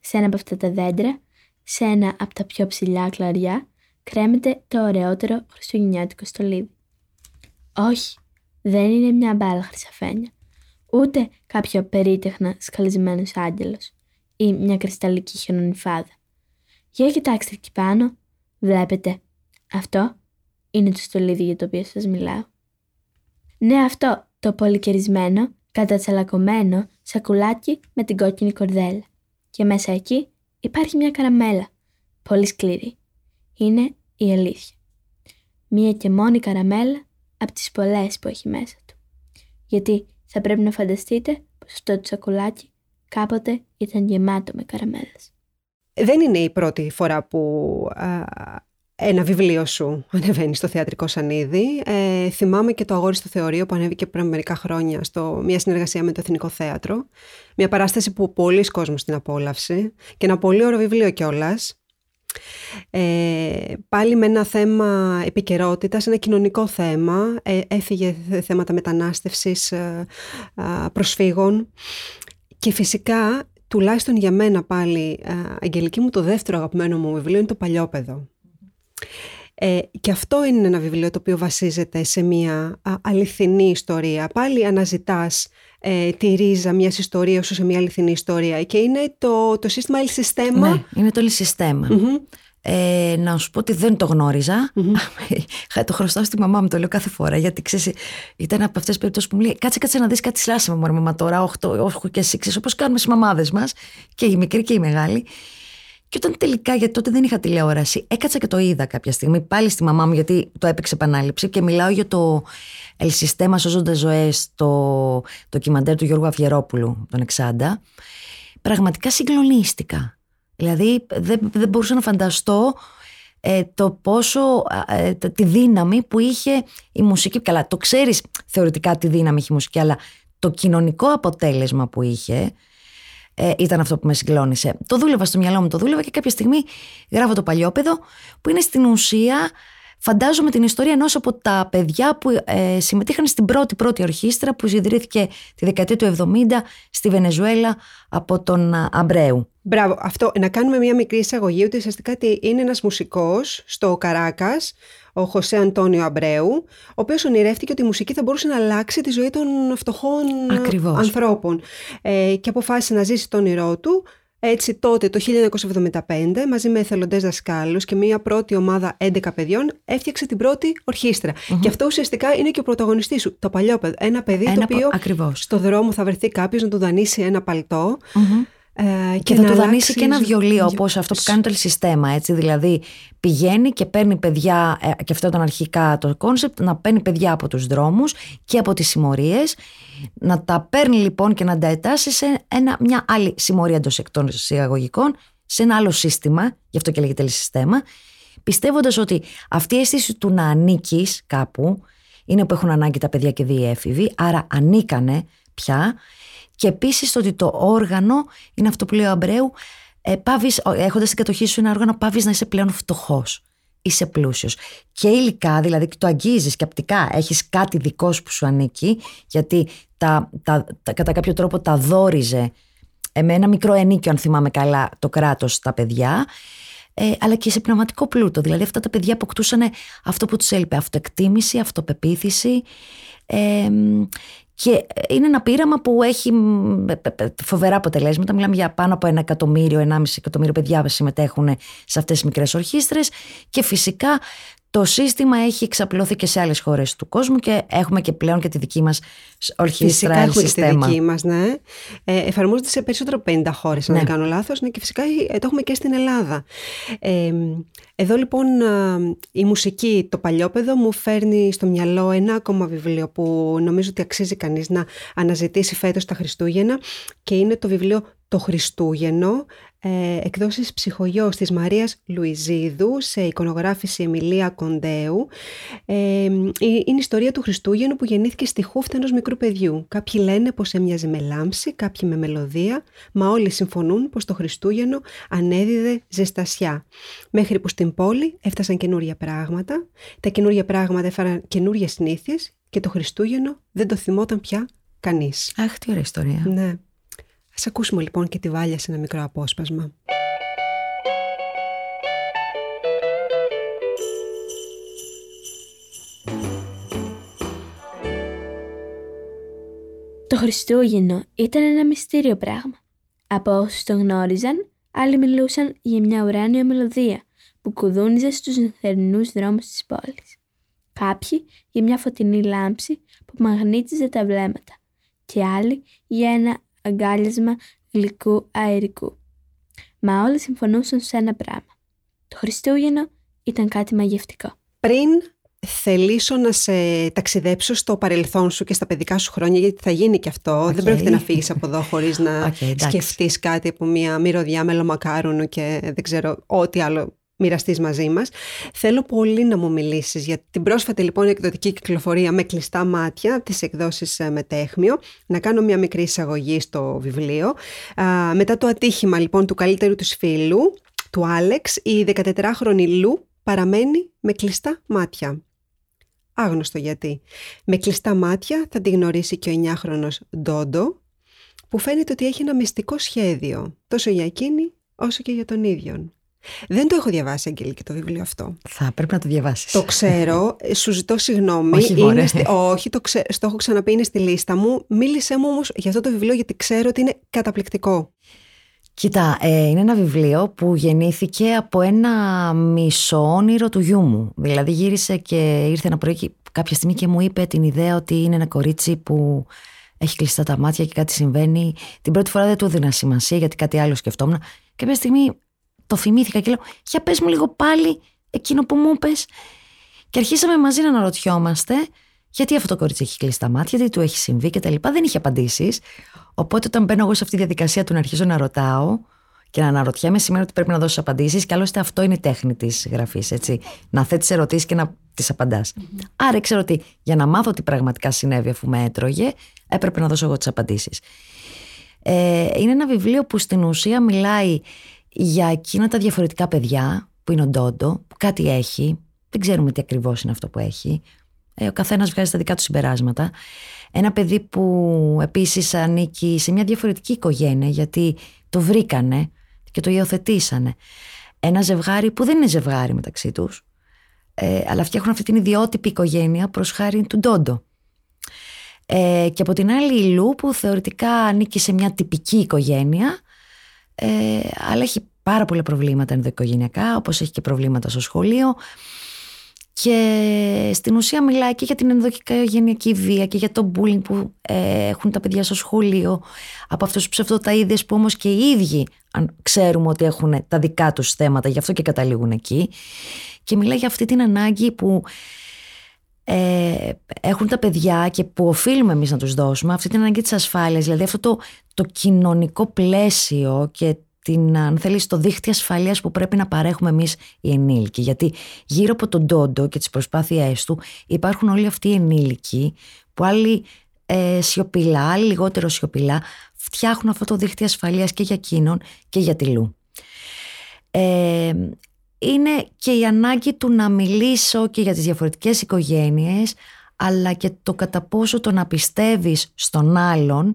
Σε ένα από αυτά τα δέντρα, σε ένα από τα πιο ψηλά κλαριά, κρέμεται το ωραιότερο χριστουγεννιάτικο στολίδι. Όχι, δεν είναι μια μπάλα χρυσαφένια, ούτε κάποιο περίτεχνα σκαλισμένος άγγελος ή μια κρυσταλλική χιονονιφάδα. Για κοιτάξτε εκεί πάνω, βλέπετε. Αυτό είναι το στολίδι για το οποίο σας μιλάω. Ναι, αυτό το πολυκαιρισμένο κατατσαλακωμένο σακουλάκι με την κόκκινη κορδέλα. Και μέσα εκεί υπάρχει μια καραμέλα, πολύ σκληρή. Είναι η αλήθεια. Μία και μόνη καραμέλα από τις πολλές που έχει μέσα του. Γιατί θα πρέπει να φανταστείτε πως αυτό το σακουλάκι κάποτε ήταν γεμάτο με καραμέλες. Δεν είναι η πρώτη φορά που ένα βιβλίο σου ανεβαίνει στο θεατρικό σανίδι. Ε, θυμάμαι και το Αγόρι στο Θεωρείο που ανέβηκε πριν μερικά χρόνια στο μια συνεργασία με το Εθνικό Θέατρο. Μια παράσταση που πολλοί κόσμος την απόλαυσε και ένα πολύ ωραίο βιβλίο κιόλας. Ε, πάλι με ένα θέμα επικαιρότητας, ένα κοινωνικό θέμα. Ε, έφυγε θέματα μετανάστευσης ε, προσφύγων. Και φυσικά, τουλάχιστον για μένα πάλι, Αγγελική μου, το δεύτερο αγαπημένο μου βιβλίο είναι το Παλιόπεδο. Ε, και αυτό είναι ένα βιβλίο το οποίο βασίζεται σε μια αληθινή ιστορία. Πάλι αναζητάς ε, τη ρίζα μιας ιστορίας σου σε μια αληθινή ιστορία και είναι το, το σύστημα El Sistema. Ναι, είναι το El Sistema. Ε, να σου πω ότι δεν το γνωριζα το χρωστάω στη μαμά μου, το λέω κάθε φορά. Γιατί ξέρεις, ήταν από αυτές τις περιπτώσεις που μου λέει: Κάτσε, κάτσε να δεις κάτι σλάσε με μωρή τώρα, 8, 8 και 6, όπως κάνουμε στις μαμάδες μας, και η μικρή και η μεγάλη. Και όταν τελικά, γιατί τότε δεν είχα τηλεόραση, έκατσα και το είδα κάποια στιγμή πάλι στη μαμά μου, γιατί το έπαιξε επανάληψη και μιλάω για το El Sistema Σώζοντα Ζωέ, το ντοκιμαντέρ του Γιώργου Αυγερόπουλου, τον Εξάντα. Πραγματικά συγκλονίστηκα. Δηλαδή, δεν, δεν μπορούσα να φανταστώ ε, το πόσο, ε, τη δύναμη που είχε η μουσική. Καλά, το ξέρεις θεωρητικά τη δύναμη είχε η μουσική, αλλά το κοινωνικό αποτέλεσμα που είχε ε, ήταν αυτό που με συγκλώνησε. Το δούλευα στο μυαλό μου, το δούλευα και κάποια στιγμή γράφω το παλιόπεδο που είναι στην ουσία φαντάζομαι την ιστορία ενός από τα παιδιά που ε, συμμετείχαν στην πρώτη πρώτη ορχήστρα που ιδρύθηκε τη δεκαετία του 70 στη Βενεζουέλα από τον Αμπρέου. Μπράβο, αυτό να κάνουμε μια μικρή εισαγωγή ότι ουσιαστικά είναι ένας μουσικός στο Καράκας ο Χωσέ Αντώνιο Αμπρέου, ο οποίος ονειρεύτηκε ότι η μουσική θα μπορούσε να αλλάξει τη ζωή των φτωχών ανθρώπων. Ε, και αποφάσισε να ζήσει το όνειρό του. Έτσι τότε το 1975 μαζί με εθελοντές δασκάλους και μια πρώτη ομάδα 11 παιδιών έφτιαξε την πρώτη Και αυτό ουσιαστικά είναι και ο πρωταγωνιστής σου, το παλιό παιδί. Ένα παιδί το οποίο στο δρόμο θα βρεθεί κάποιος να του δανείσει ένα ε, και, θα του δανείσει και ένα βιολί όπως αυτό που κάνει το El Sistema. Έτσι, δηλαδή πηγαίνει και παίρνει παιδιά, ε, και αυτό ήταν αρχικά το concept, να παίρνει παιδιά από τους δρόμους και από τις συμμορίες, να τα παίρνει λοιπόν και να τα εντάξει σε ένα, μια άλλη συμμορία εντός εκτός εισαγωγικών, σε ένα άλλο σύστημα, γι' αυτό και λέγεται El Sistema, πιστεύοντας ότι αυτή η αίσθηση του να ανήκεις κάπου είναι που έχουν ανάγκη τα παιδιά και διέφηβοι, άρα ανήκανε πια και επίσης ότι το όργανο είναι αυτό που λέει ο Αμπρέου, ε, έχοντας την κατοχή σου ένα όργανο, πάβεις να είσαι πλέον φτωχός. Είσαι πλούσιος. Και υλικά, δηλαδή το αγγίζεις και απτικά, έχεις κάτι δικό σου που σου ανήκει, γιατί τα, τα, τα, κατά κάποιο τρόπο τα δόριζε ε, με ένα μικρό ενίκιο, αν θυμάμαι καλά, το κράτος στα παιδιά. Ε, αλλά και σε πνευματικό πλούτο. Δηλαδή αυτά τα παιδιά αποκτούσαν αυτό που τους έλειπε, αυτοεκτίμηση, αυτοπεποίθηση ε, και είναι ένα πείραμα που έχει φοβερά αποτελέσματα. Μιλάμε για πάνω από ένα εκατομμύριο, ενάμιση εκατομμύριο παιδιά συμμετέχουν σε αυτές τις μικρές ορχήστρες και φυσικά το σύστημα έχει εξαπλώθει και σε άλλες χώρες του κόσμου και έχουμε και πλέον και τη δική μας ορχήστρα Φυσικά έχουμε και τη δική μας, ναι. Ε, εφαρμόζεται σε περισσότερο 50 χώρες, αν ναι. δεν κάνω λάθος, ναι, και φυσικά ε, το έχουμε και στην Ελλάδα. Ε, εδώ λοιπόν η μουσική, το παλιόπεδο μου φέρνει στο μυαλό ένα ακόμα βιβλίο που νομίζω ότι αξίζει κανείς να αναζητήσει φέτος τα Χριστούγεννα και είναι το βιβλίο «Το Χριστούγεννο» ε, εκδόσεις ψυχογιός της Μαρίας Λουιζίδου σε εικονογράφηση Εμιλία Κοντέου. Ε, είναι η ιστορία του Χριστούγεννου που γεννήθηκε στη χούφτα ενός μικρού παιδιού. Κάποιοι λένε πως έμοιαζε με λάμψη, κάποιοι με μελωδία, μα όλοι συμφωνούν πως το Χριστούγεννο ανέδιδε ζεστασιά. Μέχρι που στην πόλη έφτασαν καινούρια πράγματα, τα καινούρια πράγματα έφεραν καινούριες συνήθειες και το Χριστούγεννο δεν το θυμόταν πια κανείς. Αχ, τι ωραία ιστορία. Ναι. Ας ακούσουμε λοιπόν και τη Βάλια σε ένα μικρό απόσπασμα. Το Χριστούγεννο ήταν ένα μυστήριο πράγμα. Από όσους το γνώριζαν, άλλοι μιλούσαν για μια ουράνια μελωδία που κουδούνιζε στους νυχτερινούς δρόμους της πόλης. Κάποιοι για μια φωτεινή λάμψη που μαγνήτιζε τα βλέμματα και άλλοι για ένα αγκάλιασμα γλυκού αερικού. Μα όλοι συμφωνούσαν σε ένα πράγμα. Το Χριστούγεννο ήταν κάτι μαγευτικό. Πριν θελήσω να σε ταξιδέψω στο παρελθόν σου και στα παιδικά σου χρόνια, γιατί θα γίνει και αυτό. Οκ. Δεν πρόκειται να φύγεις από εδώ χωρίς να Οκ, εντάξει. σκεφτείς κάτι από μια μυρωδιά μελομακάρουνου και δεν ξέρω ό,τι άλλο μοιραστείς μαζί μας. Θέλω πολύ να μου μιλήσεις για την πρόσφατη λοιπόν εκδοτική κυκλοφορία με κλειστά μάτια στις εκδόσεις ε, Μεταίχμιο. Να κάνω μια μικρή εισαγωγή στο βιβλίο. Α, μετά το ατύχημα λοιπόν του καλύτερου του φίλου, του Άλεξ, η 14χρονη Λου παραμένει με κλειστά μάτια. Άγνωστο γιατί. Με κλειστά μάτια θα τη γνωρίσει και ο 9χρονος Ντόντο, που φαίνεται ότι έχει ένα μυστικό σχέδιο, τόσο για εκείνη όσο και για τον ίδιο. Δεν το έχω διαβάσει, Αγγέλη, και το βιβλίο αυτό. Θα πρέπει να το διαβάσεις. Το ξέρω, ε, σου ζητώ συγγνώμη. Όχι, μωρέ. είναι στη- όχι, το, ξε... το έχω ξαναπεί, είναι στη λίστα μου. Μίλησέ μου όμως για αυτό το βιβλίο, γιατί ξέρω ότι είναι καταπληκτικό. Κοίτα, ε, είναι ένα βιβλίο που γεννήθηκε από ένα μισό όνειρο του γιού μου. Δηλαδή γύρισε και ήρθε ένα πρωί και κάποια στιγμή και μου είπε την ιδέα ότι είναι ένα κορίτσι που έχει κλειστά τα μάτια και κάτι συμβαίνει. Την πρώτη φορά δεν του έδινα σημασία γιατί κάτι άλλο σκεφτόμουν. Και μια στιγμή το θυμήθηκα και λέω για πες μου λίγο πάλι εκείνο που μου είπες. Και αρχίσαμε μαζί να αναρωτιόμαστε γιατί αυτό το κορίτσι έχει κλείσει τα μάτια, τι του έχει συμβεί και τα λοιπά. Δεν είχε απαντήσεις. Οπότε όταν μπαίνω εγώ σε αυτή τη διαδικασία του να αρχίζω να ρωτάω και να αναρωτιέμαι, σημαίνει ότι πρέπει να δώσει απαντήσεις. Και άλλωστε αυτό είναι η τέχνη της γραφής, έτσι. Να θέτεις ερωτήσεις και να τις απαντα Άρα ξέρω ότι για να μάθω τι πραγματικά συνέβη αφού με έτρωγε, έπρεπε να δώσω εγώ τις απαντήσεις. Ε, είναι ένα βιβλίο που στην ουσία μιλάει για εκείνα τα διαφορετικά παιδιά που είναι ο Ντόντο, που κάτι έχει, δεν ξέρουμε τι ακριβώς είναι αυτό που έχει. Ε, ο καθένας βγάζει τα δικά του συμπεράσματα. Ένα παιδί που επίσης ανήκει σε μια διαφορετική οικογένεια γιατί το βρήκανε και το υιοθετήσανε. Ένα ζευγάρι που δεν είναι ζευγάρι μεταξύ τους, ε, αλλά φτιάχνουν αυτή την ιδιότυπη οικογένεια προς χάρη του Ντόντο. Ε, και από την άλλη η Λου που θεωρητικά ανήκει σε μια τυπική οικογένεια ε, αλλά έχει πάρα πολλά προβλήματα ενδοοικογενειακά όπως έχει και προβλήματα στο σχολείο. Και στην ουσία μιλάει και για την ενδοοικογενειακή βία και για το bullying που ε, έχουν τα παιδιά στο σχολείο. Από αυτούς τους ψευτοταΐδες που όμως και οι ίδιοι αν ξέρουμε ότι έχουν τα δικά τους θέματα γι' αυτό και καταλήγουν εκεί. Και μιλάει για αυτή την ανάγκη που ε, έχουν τα παιδιά και που οφείλουμε εμείς να τους δώσουμε αυτή την ανάγκη της ασφάλειας δηλαδή αυτό το, το κοινωνικό πλαίσιο και την, αν θέλεις, το δίχτυ ασφαλείας που πρέπει να παρέχουμε εμείς οι ενήλικοι. Γιατί γύρω από τον Τόντο και τις προσπάθειές του υπάρχουν όλοι αυτοί οι ενήλικοι που άλλοι ε, σιωπηλά, άλλοι λιγότερο σιωπηλά φτιάχνουν αυτό το δίχτυ ασφαλείας και για εκείνον και για τη Λου. Ε, είναι και η ανάγκη του να μιλήσω και για τις διαφορετικές οικογένειες αλλά και το κατά πόσο το να πιστεύεις στον άλλον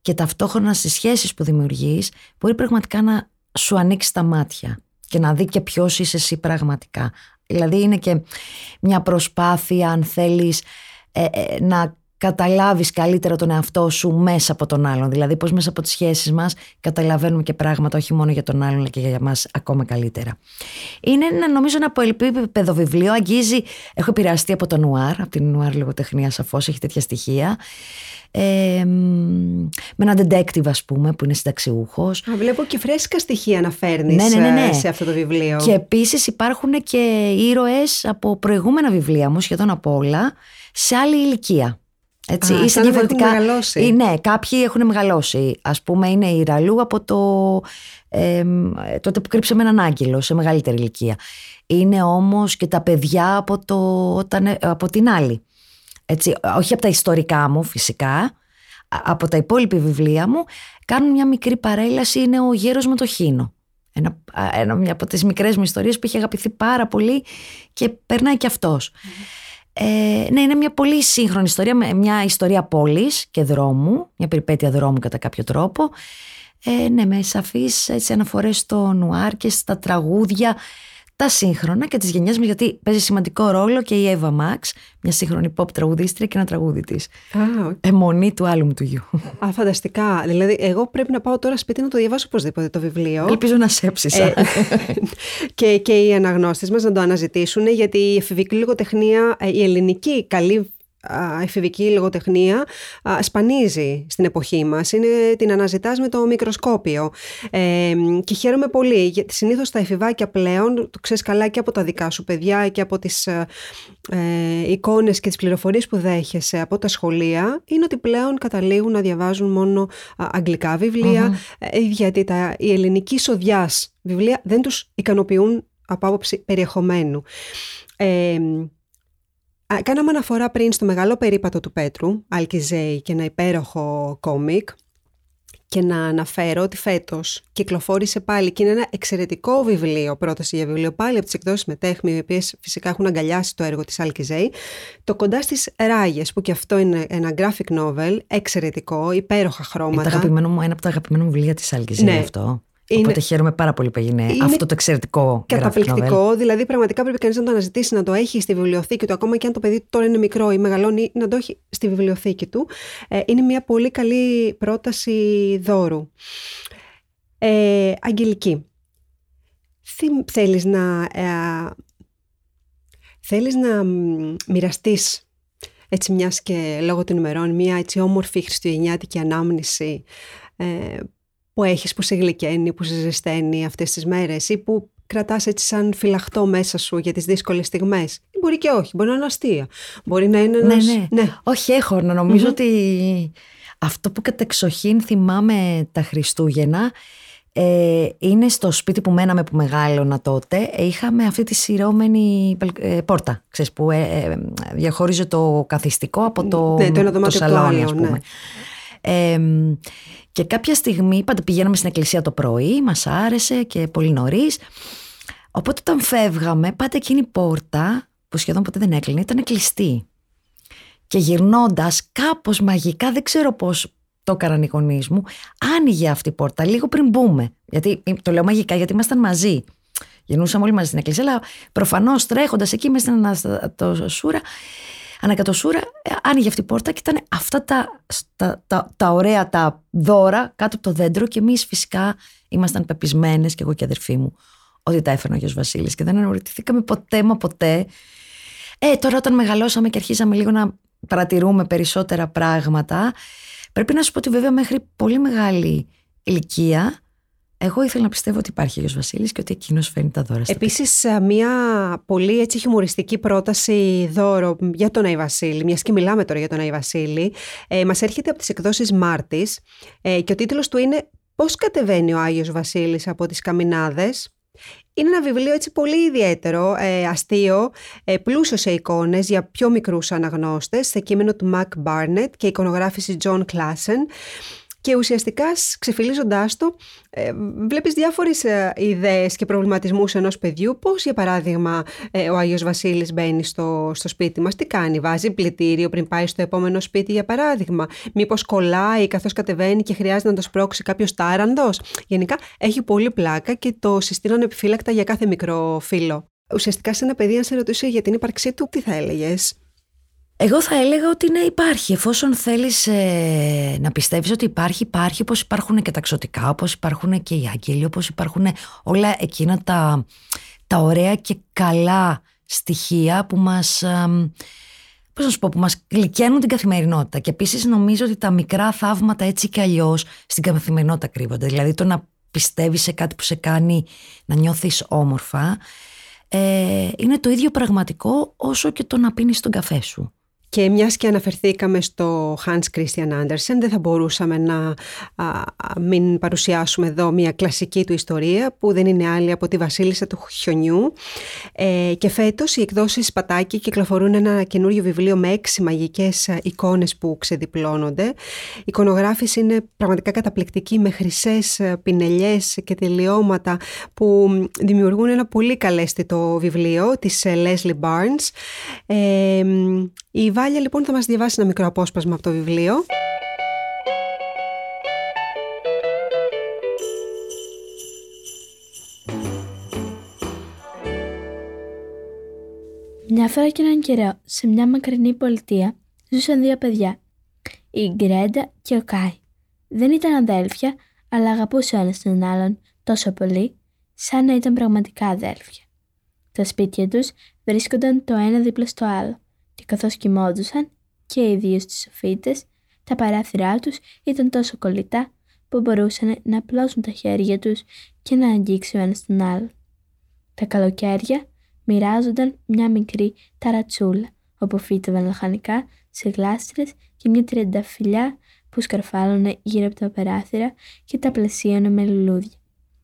και ταυτόχρονα στις σχέσεις που δημιουργείς μπορεί πραγματικά να σου ανοίξει τα μάτια και να δει και ποιος είσαι εσύ πραγματικά. Δηλαδή είναι και μια προσπάθεια αν θέλεις ε, ε, να καταλάβεις καλύτερα τον εαυτό σου μέσα από τον άλλον. Δηλαδή πώς μέσα από τις σχέσεις μας καταλαβαίνουμε και πράγματα όχι μόνο για τον άλλον αλλά και για μας ακόμα καλύτερα. Είναι ένα, νομίζω ένα αποελπίπεδο βιβλίο, αγγίζει, έχω επηρεαστεί από το νουάρ, από την νουάρ λογοτεχνία σαφώς, έχει τέτοια στοιχεία. Ε, με έναν detective ας πούμε που είναι συνταξιούχος Α, βλέπω και φρέσκα στοιχεία να φέρνεις Ναι, ναι, ναι, ναι. ε, σε αυτό το βιβλίο. και επίσης υπάρχουν και ήρωες από προηγούμενα βιβλία μου σχεδόν από όλα σε άλλη ηλικία έτσι, Α, ή σε σαν να έχουν διαφορετικά... μεγαλώσει. Ή, ναι, κάποιοι έχουν μεγαλώσει. Ας πούμε είναι η Ραλού από το ε, τότε που κρύψαμε έναν άγγελο σε μεγαλύτερη ηλικία. Είναι όμως και τα παιδιά από, το, όταν, ε, από την άλλη. Έτσι, όχι από τα ιστορικά μου φυσικά, α- από τα υπόλοιπα βιβλία μου, κάνουν μια μικρή παρέλαση, είναι ο γέρος με το χίνο. Ένα, α, ένα, μια από τις μικρές μου ιστορίες που έχει αγαπηθεί πάρα πολύ και περνάει και αυτός. Ε, ναι, είναι μια πολύ σύγχρονη ιστορία, με μια ιστορία πόλης και δρόμου, μια περιπέτεια δρόμου κατά κάποιο τρόπο. Ε, ναι, με σαφείς έτσι, αναφορές στο νουάρ και στα τραγούδια, τα σύγχρονα και τις γενιές μου, γιατί παίζει σημαντικό ρόλο και η Ava Max, μια σύγχρονη pop τραγουδίστρια και ένα τραγούδι της. Α, οκ. Εμονή του άλλου μου του γιου. Α, φανταστικά. Δηλαδή, εγώ πρέπει να πάω τώρα σπίτι να το διαβάσω οπωσδήποτε το βιβλίο. Ελπίζω να σε έψησα. Ε, και, και οι αναγνώστες μας να το αναζητήσουν γιατί η εφηβική λογοτεχνία, ε, η ελληνική καλή εφηβική λογοτεχνία σπανίζει στην εποχή μας. Είναι, την αναζητάς με το μικροσκόπιο. Ε, και χαίρομαι πολύ, γιατί συνήθως τα εφηβάκια πλέον, το ξέρεις καλά και από τα δικά σου παιδιά και από τις ε, ε, εικόνες και τις πληροφορίες που δέχεσαι από τα σχολεία, είναι ότι πλέον καταλήγουν να διαβάζουν μόνο αγγλικά γιατί τα, η ελληνική σοδιάς βιβλία δεν τους ικανοποιούν από άποψη περιεχομένου. Ε, κάναμε αναφορά πριν στο μεγάλο περίπατο του Πέτρου, Αλκιζέη και ένα υπέροχο κόμικ και να αναφέρω ότι φέτος κυκλοφόρησε πάλι και είναι ένα εξαιρετικό βιβλίο, πρόταση για βιβλίο πάλι από τις εκδόσεις Μετέχμη, οι οποίες φυσικά έχουν αγκαλιάσει το έργο της Αλκιζέη. Το κοντά στις Ράγες, που και αυτό είναι ένα graphic novel, εξαιρετικό, υπέροχα χρώματα. Είναι αγαπημένο μου, ένα από τα αγαπημένα μου βιβλία της Αλκιζέη ναι. αυτό. Είναι... Οπότε χαίρομαι πάρα πολύ που έγινε είναι αυτό το εξαιρετικό Καταπληκτικό. Δηλαδή, πραγματικά πρέπει κανείς να το αναζητήσει, να το έχει στη βιβλιοθήκη του, ακόμα και αν το παιδί τώρα είναι μικρό ή μεγαλώνει, να το έχει στη βιβλιοθήκη του. Ε, είναι μια πολύ καλή πρόταση δώρου. Ε, Αγγελική, θέλεις να, ε, θέλεις να μοιραστείς έτσι μιας και λόγω των ημερών μια έτσι όμορφη χριστουγεννιάτικη ανάμνηση ε, που έχεις, που σε γλυκαίνει, που σε ζεσταίνει αυτές τις μέρες ή που κρατάς έτσι σαν φυλαχτό μέσα σου για τις δύσκολες στιγμές; Μπορεί και όχι, μπορεί να είναι αστεία. Μπορεί να είναι ναι, ναι. ναι. Όχι, έχω να νομιζω ότι αυτό που κατεξοχήν θυμάμαι τα Χριστούγεννα ε, είναι στο σπίτι που μέναμε που μεγάλωνα τότε. Είχαμε αυτή τη σειρώμενη ε, πόρτα, ξέρεις, που ε, ε, διαχώριζε το καθιστικό από το, ναι, το, το σαλόνι, ας πούμε. Ναι. Και κάποια στιγμή, πάντα πηγαίναμε στην εκκλησία το πρωί, μας άρεσε και πολύ νωρίς. Οπότε όταν φεύγαμε, πάντα εκείνη η πόρτα, που σχεδόν ποτέ δεν έκλεινε, ήταν κλειστή. Και γυρνώντας, κάπως μαγικά, δεν ξέρω πώς το έκαναν οι γονείς μου, άνοιγε αυτή η πόρτα λίγο πριν μπούμε. Γιατί το λέω μαγικά, γιατί ήμασταν μαζί. Γυρνούσαμε όλοι μαζί στην εκκλησία, αλλά προφανώς τρέχοντας εκεί μέσα στην Αναστασούρα, ανακατοσούρα, ε, άνοιγε αυτή η πόρτα και ήταν αυτά τα, τα, τα, τα ωραία τα δώρα κάτω από το δέντρο και εμείς φυσικά ήμασταν πεπισμένες και εγώ και η αδερφή μου ότι τα έφερε ο Γιος Βασίλης και δεν αναρωτηθήκαμε ποτέ μα ποτέ. Ε, τώρα όταν μεγαλώσαμε και αρχίσαμε λίγο να παρατηρούμε περισσότερα πράγματα, πρέπει να σου πω ότι βέβαια μέχρι πολύ μεγάλη ηλικία εγώ ήθελα να πιστεύω ότι υπάρχει ο Γιος Βασίλης και ότι εκείνος φέρνει τα δώρα στα Επίσης, μια πολύ έτσι χιουμοριστική πρόταση δώρο για τον Άι Βασίλη, μιας και μιλάμε τώρα για τον Άι Βασίλη, ε, μας έρχεται από τις εκδόσεις Μάρτης ε, και ο τίτλος του είναι «Πώς κατεβαίνει ο Άγιος Βασίλης από τις καμινάδες» Είναι ένα βιβλίο έτσι πολύ ιδιαίτερο, ε, αστείο, ε, πλούσιο σε εικόνες για πιο μικρούς αναγνώστες, σε κείμενο του Μακ Μπάρνετ και εικονογράφηση John Klassen. Και ουσιαστικά ξεφυλίζοντάς το ε, βλέπεις διάφορες ε, ιδέες και προβληματισμούς ενός παιδιού. Πώς για παράδειγμα ε, ο Άγιος Βασίλης μπαίνει στο, στο σπίτι μας τι κάνει, βάζει πλητήριο πριν πάει στο επόμενο σπίτι για παράδειγμα. Μήπως κολλάει καθώς κατεβαίνει και χρειάζεται να το σπρώξει κάποιος τάραντος. Γενικά έχει πολύ πλάκα και το συστήνω επιφύλακτα για κάθε μικρό φίλο. Ουσιαστικά σε ένα παιδί αν σε ρωτούσε για την ύπαρξή του τι θα έλεγες; Εγώ θα έλεγα ότι ναι υπάρχει. Εφόσον θέλεις ε, να πιστεύεις ότι υπάρχει υπάρχει όπως υπάρχουν και τα ξωτικά όπως υπάρχουν και οι άγγελοι όπως υπάρχουν όλα εκείνα τα, τα ωραία και καλά στοιχεία που μας ε, πώς να σου πω, που μας γλυκαίνουν την καθημερινότητα. Και επίσης νομίζω ότι τα μικρά θαύματα έτσι και αλλιώς στην καθημερινότητα κρύβονται. Δηλαδή το να πιστεύεις σε κάτι που σε κάνει να νιώθεις όμορφα ε, είναι το ίδιο πραγματικό όσο και το να πίνεις τον καφέ σου. Και μιας και αναφερθήκαμε στο Hans Christian Andersen, δεν θα μπορούσαμε να μην παρουσιάσουμε εδώ μια κλασική του ιστορία που δεν είναι άλλη από τη Βασίλισσα του Χιονιού. Ε, και φέτος οι εκδόσεις Πατάκη κυκλοφορούν ένα καινούριο βιβλίο με έξι μαγικές εικόνες που ξεδιπλώνονται. Η εικονογράφηση είναι πραγματικά καταπληκτική με χρυσές πινελιές και τελειώματα που δημιουργούν ένα πολύ καλέσθητο βιβλίο της Leslie Barnes. Ε, η Βάλια λοιπόν θα μας διαβάσει ένα μικρό απόσπασμα από το βιβλίο. Μια φορά και έναν καιρό, σε μια μακρινή πολιτεία, ζούσαν δύο παιδιά. Η Γκρέντα και ο Κάι. Δεν ήταν αδέλφια, αλλά αγαπούσαν ένας τον άλλον τόσο πολύ, σαν να ήταν πραγματικά αδέλφια. Τα σπίτια τους βρίσκονταν το ένα δίπλα στο άλλο και καθώς κοιμόντουσαν, και ιδίω στις σοφίτες, τα παράθυρά τους ήταν τόσο κολλητά που μπορούσαν να απλώσουν τα χέρια τους και να αγγίξουν ένας τον άλλο. Τα καλοκαίρια μοιράζονταν μια μικρή ταρατσούλα, όπου φύτευαν λαχανικά σε γλάστρες και μια τριανταφυλιά που σκαρφάλωνε γύρω από τα παράθυρα και τα πλαισίωνε με λουλούδια.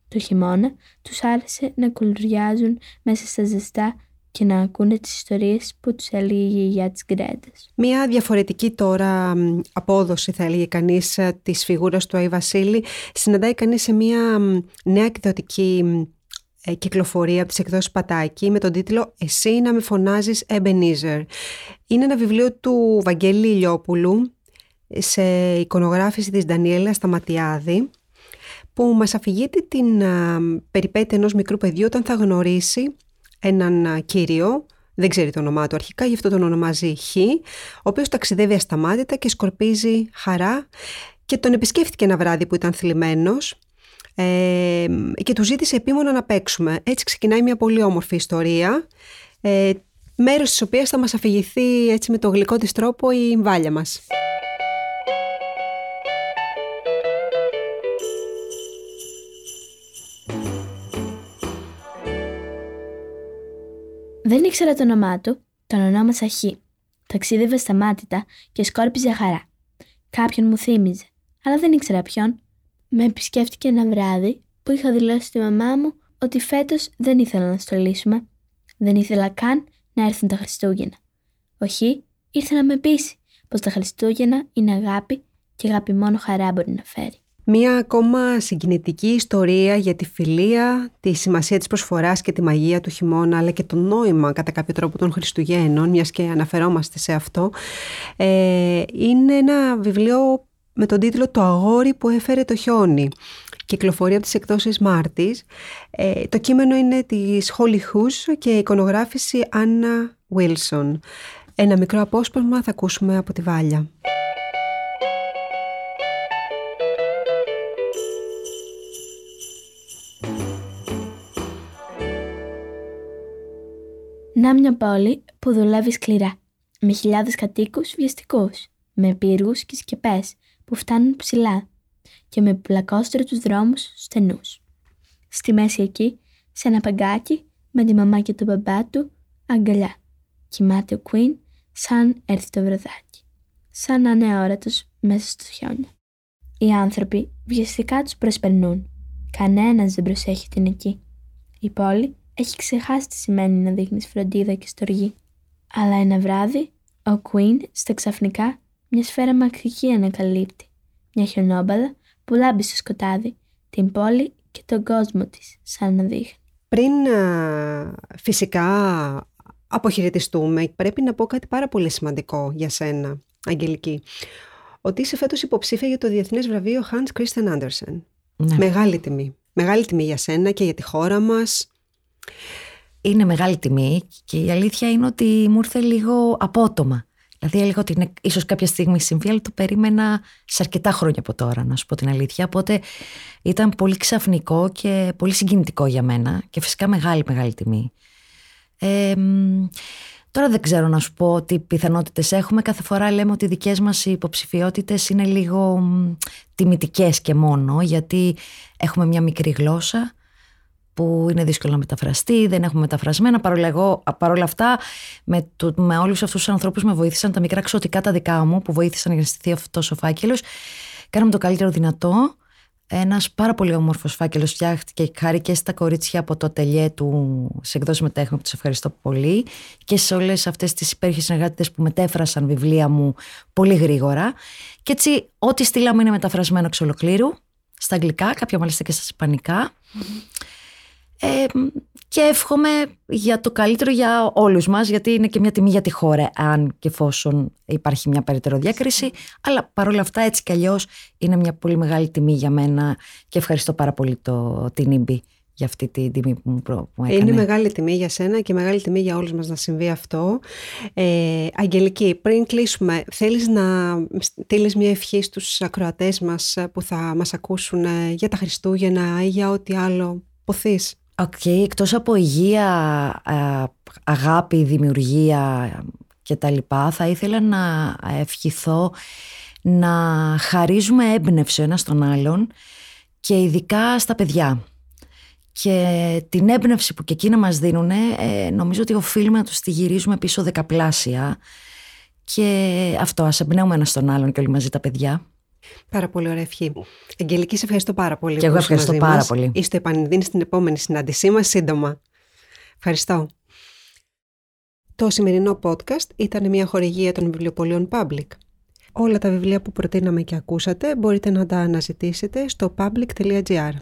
Το χειμώνα τους άρεσε να κουλουριάζουν μέσα στα ζεστά και να ακούνε τις ιστορίες που τους έλεγε η γιαγιά της Γκρέντας. Μία διαφορετική τώρα απόδοση θα έλεγε κανείς της φιγούρας του Άι Βασίλη συναντάει κανείς σε μία νέα εκδοτική ε, κυκλοφορία από τις εκδόσεις Πατάκη με τον τίτλο «Εσύ να με φωνάζεις Ebenezer». Είναι ένα βιβλίο του Βαγγέλη Ηλιόπουλου σε εικονογράφηση της Ντανιέλα Σταματιάδη που μας αφηγείται την περιπέτεια ενός μικρού παιδιού όταν θα γνωρίσει έναν κύριο, δεν ξέρει το όνομά του αρχικά, γι' αυτό τον ονομάζει Χ, ο οποίος ταξιδεύει ασταμάτητα και σκορπίζει χαρά και τον επισκέφτηκε ένα βράδυ που ήταν θλιμμένος ε, και του ζήτησε επίμονα να παίξουμε. Έτσι ξεκινάει μια πολύ όμορφη ιστορία, ε, μέρος της οποίας θα μας αφηγηθεί έτσι με το γλυκό της τρόπο η βάλια μας. Δεν ήξερα το όνομά του, τον ονόμασα Χ. Ταξίδευε σταμάτητα και σκόρπιζε χαρά. Κάποιον μου θύμιζε, αλλά δεν ήξερα ποιον. Με επισκέφτηκε ένα βράδυ που είχα δηλώσει στη μαμά μου ότι φέτος δεν ήθελα να στολίσουμε. Δεν ήθελα καν να έρθουν τα Χριστούγεννα. Ο Χ ήρθε να με πείσει πως τα Χριστούγεννα είναι αγάπη και αγάπη μόνο χαρά μπορεί να φέρει. Μία ακόμα συγκινητική ιστορία για τη φιλία, τη σημασία της προσφοράς και τη μαγεία του χειμώνα, αλλά και το νόημα κατά κάποιο τρόπο των Χριστουγέννων, μιας και αναφερόμαστε σε αυτό. Ε, είναι ένα βιβλίο με τον τίτλο «Το αγόρι που έφερε το χιόνι». Κυκλοφορεί από τις εκδόσεις Μάρτης. Ε, το κείμενο είναι της Holly Hughes και η εικονογράφηση Anna Wilson. Ένα μικρό απόσπασμα θα ακούσουμε από τη Βάλια. Να μια πόλη που δουλεύει σκληρά, με χιλιάδες κατοίκους βιαστικούς, με πύργους και σκεπές που φτάνουν ψηλά και με πλακόστρου δρόμους στενούς. Στη μέση εκεί, σε ένα παγκάκι, με τη μαμά και τον μπαμπά του, αγκαλιά. Κοιμάται ο Κουίν σαν έρθει το βραδάκι. Σαν να είναι αόρατος μέσα στο χιόνια. Οι άνθρωποι βιαστικά τους προσπερνούν. Κανένας δεν προσέχει την εκεί. Η πόλη έχει ξεχάσει τι σημαίνει να δείχνεις φροντίδα και στοργή. Αλλά ένα βράδυ, ο Κουίν στα ξαφνικά μια σφαίρα μακρική ανακαλύπτει. Μια χιονόμπαλα που λάμπει στο σκοτάδι, την πόλη και τον κόσμο της, σαν να δείχνει. Πριν φυσικά αποχαιρετιστούμε, πρέπει να πω κάτι πάρα πολύ σημαντικό για σένα, Αγγελική. Ότι είσαι φέτος υποψήφια για το Διεθνές Βραβείο Hans Christian Andersen. Ναι. Μεγάλη τιμή. Μεγάλη τιμή για σένα και για τη χώρα μας είναι μεγάλη τιμή και η αλήθεια είναι ότι μου ήρθε λίγο απότομα. Δηλαδή έλεγα ότι είναι ίσως κάποια στιγμή συμβεί, αλλά το περίμενα σε αρκετά χρόνια από τώρα, να σου πω την αλήθεια. Οπότε ήταν πολύ ξαφνικό και πολύ συγκινητικό για μένα και φυσικά μεγάλη μεγάλη τιμή. Ε, τώρα δεν ξέρω να σου πω τι πιθανότητες έχουμε. Κάθε φορά λέμε ότι οι δικές μας υποψηφιότητες είναι λίγο τιμητικές και μόνο, γιατί έχουμε μια μικρή γλώσσα που είναι δύσκολο να μεταφραστεί, δεν έχουμε μεταφρασμένα. Παρόλα, εγώ, παρόλα αυτά, με, το, με όλους αυτούς τους ανθρώπους με βοήθησαν τα μικρά ξωτικά τα δικά μου, που βοήθησαν για να στηθεί αυτός ο φάκελος. Κάναμε το καλύτερο δυνατό. Ένας πάρα πολύ όμορφος φάκελος φτιάχτηκε χάρη και στα κορίτσια από το ατελιέ του σε εκδόσει μετέχουμε που τους ευχαριστώ πολύ και σε όλες αυτές τις υπέροχες συνεργάτε που μετέφρασαν βιβλία μου πολύ γρήγορα. Και έτσι, ό,τι στείλαμε είναι μεταφρασμένο εξ ολοκλήρου στα αγγλικά, κάποια μάλιστα και στα ισπανικά και εύχομαι για το καλύτερο για όλους μας, γιατί είναι και μια τιμή για τη χώρα, αν και εφόσον υπάρχει μια περαιτέρω διάκριση. Αλλά παρόλα αυτά, έτσι κι αλλιώς είναι μια πολύ μεγάλη τιμή για μένα και ευχαριστώ πάρα πολύ το, την Ήμπη για αυτή την τιμή που μου, που έκανε. Είναι μεγάλη τιμή για σένα και μεγάλη τιμή για όλους μας να συμβεί αυτό. Ε, Αγγελική, πριν κλείσουμε, θέλεις να στείλεις μια ευχή στους ακροατές μας που θα μας ακούσουν ε, για τα Χριστούγεννα ή για ό,τι άλλο; Ποθείς. Ok, okay, εκτός από υγεία, αγάπη, δημιουργία και τα λοιπά, θα ήθελα να ευχηθώ να χαρίζουμε έμπνευση ο ένας τον άλλον και ειδικά στα παιδιά. Και την έμπνευση που και εκείνα μας δίνουν, ε, νομίζω ότι οφείλουμε να τους τη γυρίζουμε πίσω δεκαπλάσια και αυτό, ας εμπνέουμε ένας στον άλλον και όλοι μαζί τα παιδιά. Πάρα πολύ ωραία ευχή. Αγγελική, σε ευχαριστώ πάρα πολύ. Και εγώ ευχαριστώ πάρα μας. πολύ. Είστε επανειδύνη στην επόμενη συνάντησή μας σύντομα. Ευχαριστώ. Το σημερινό podcast ήταν μια χορηγία των βιβλιοπολίων Public. Όλα τα βιβλία που προτείναμε και ακούσατε μπορείτε να τα αναζητήσετε στο public.gr.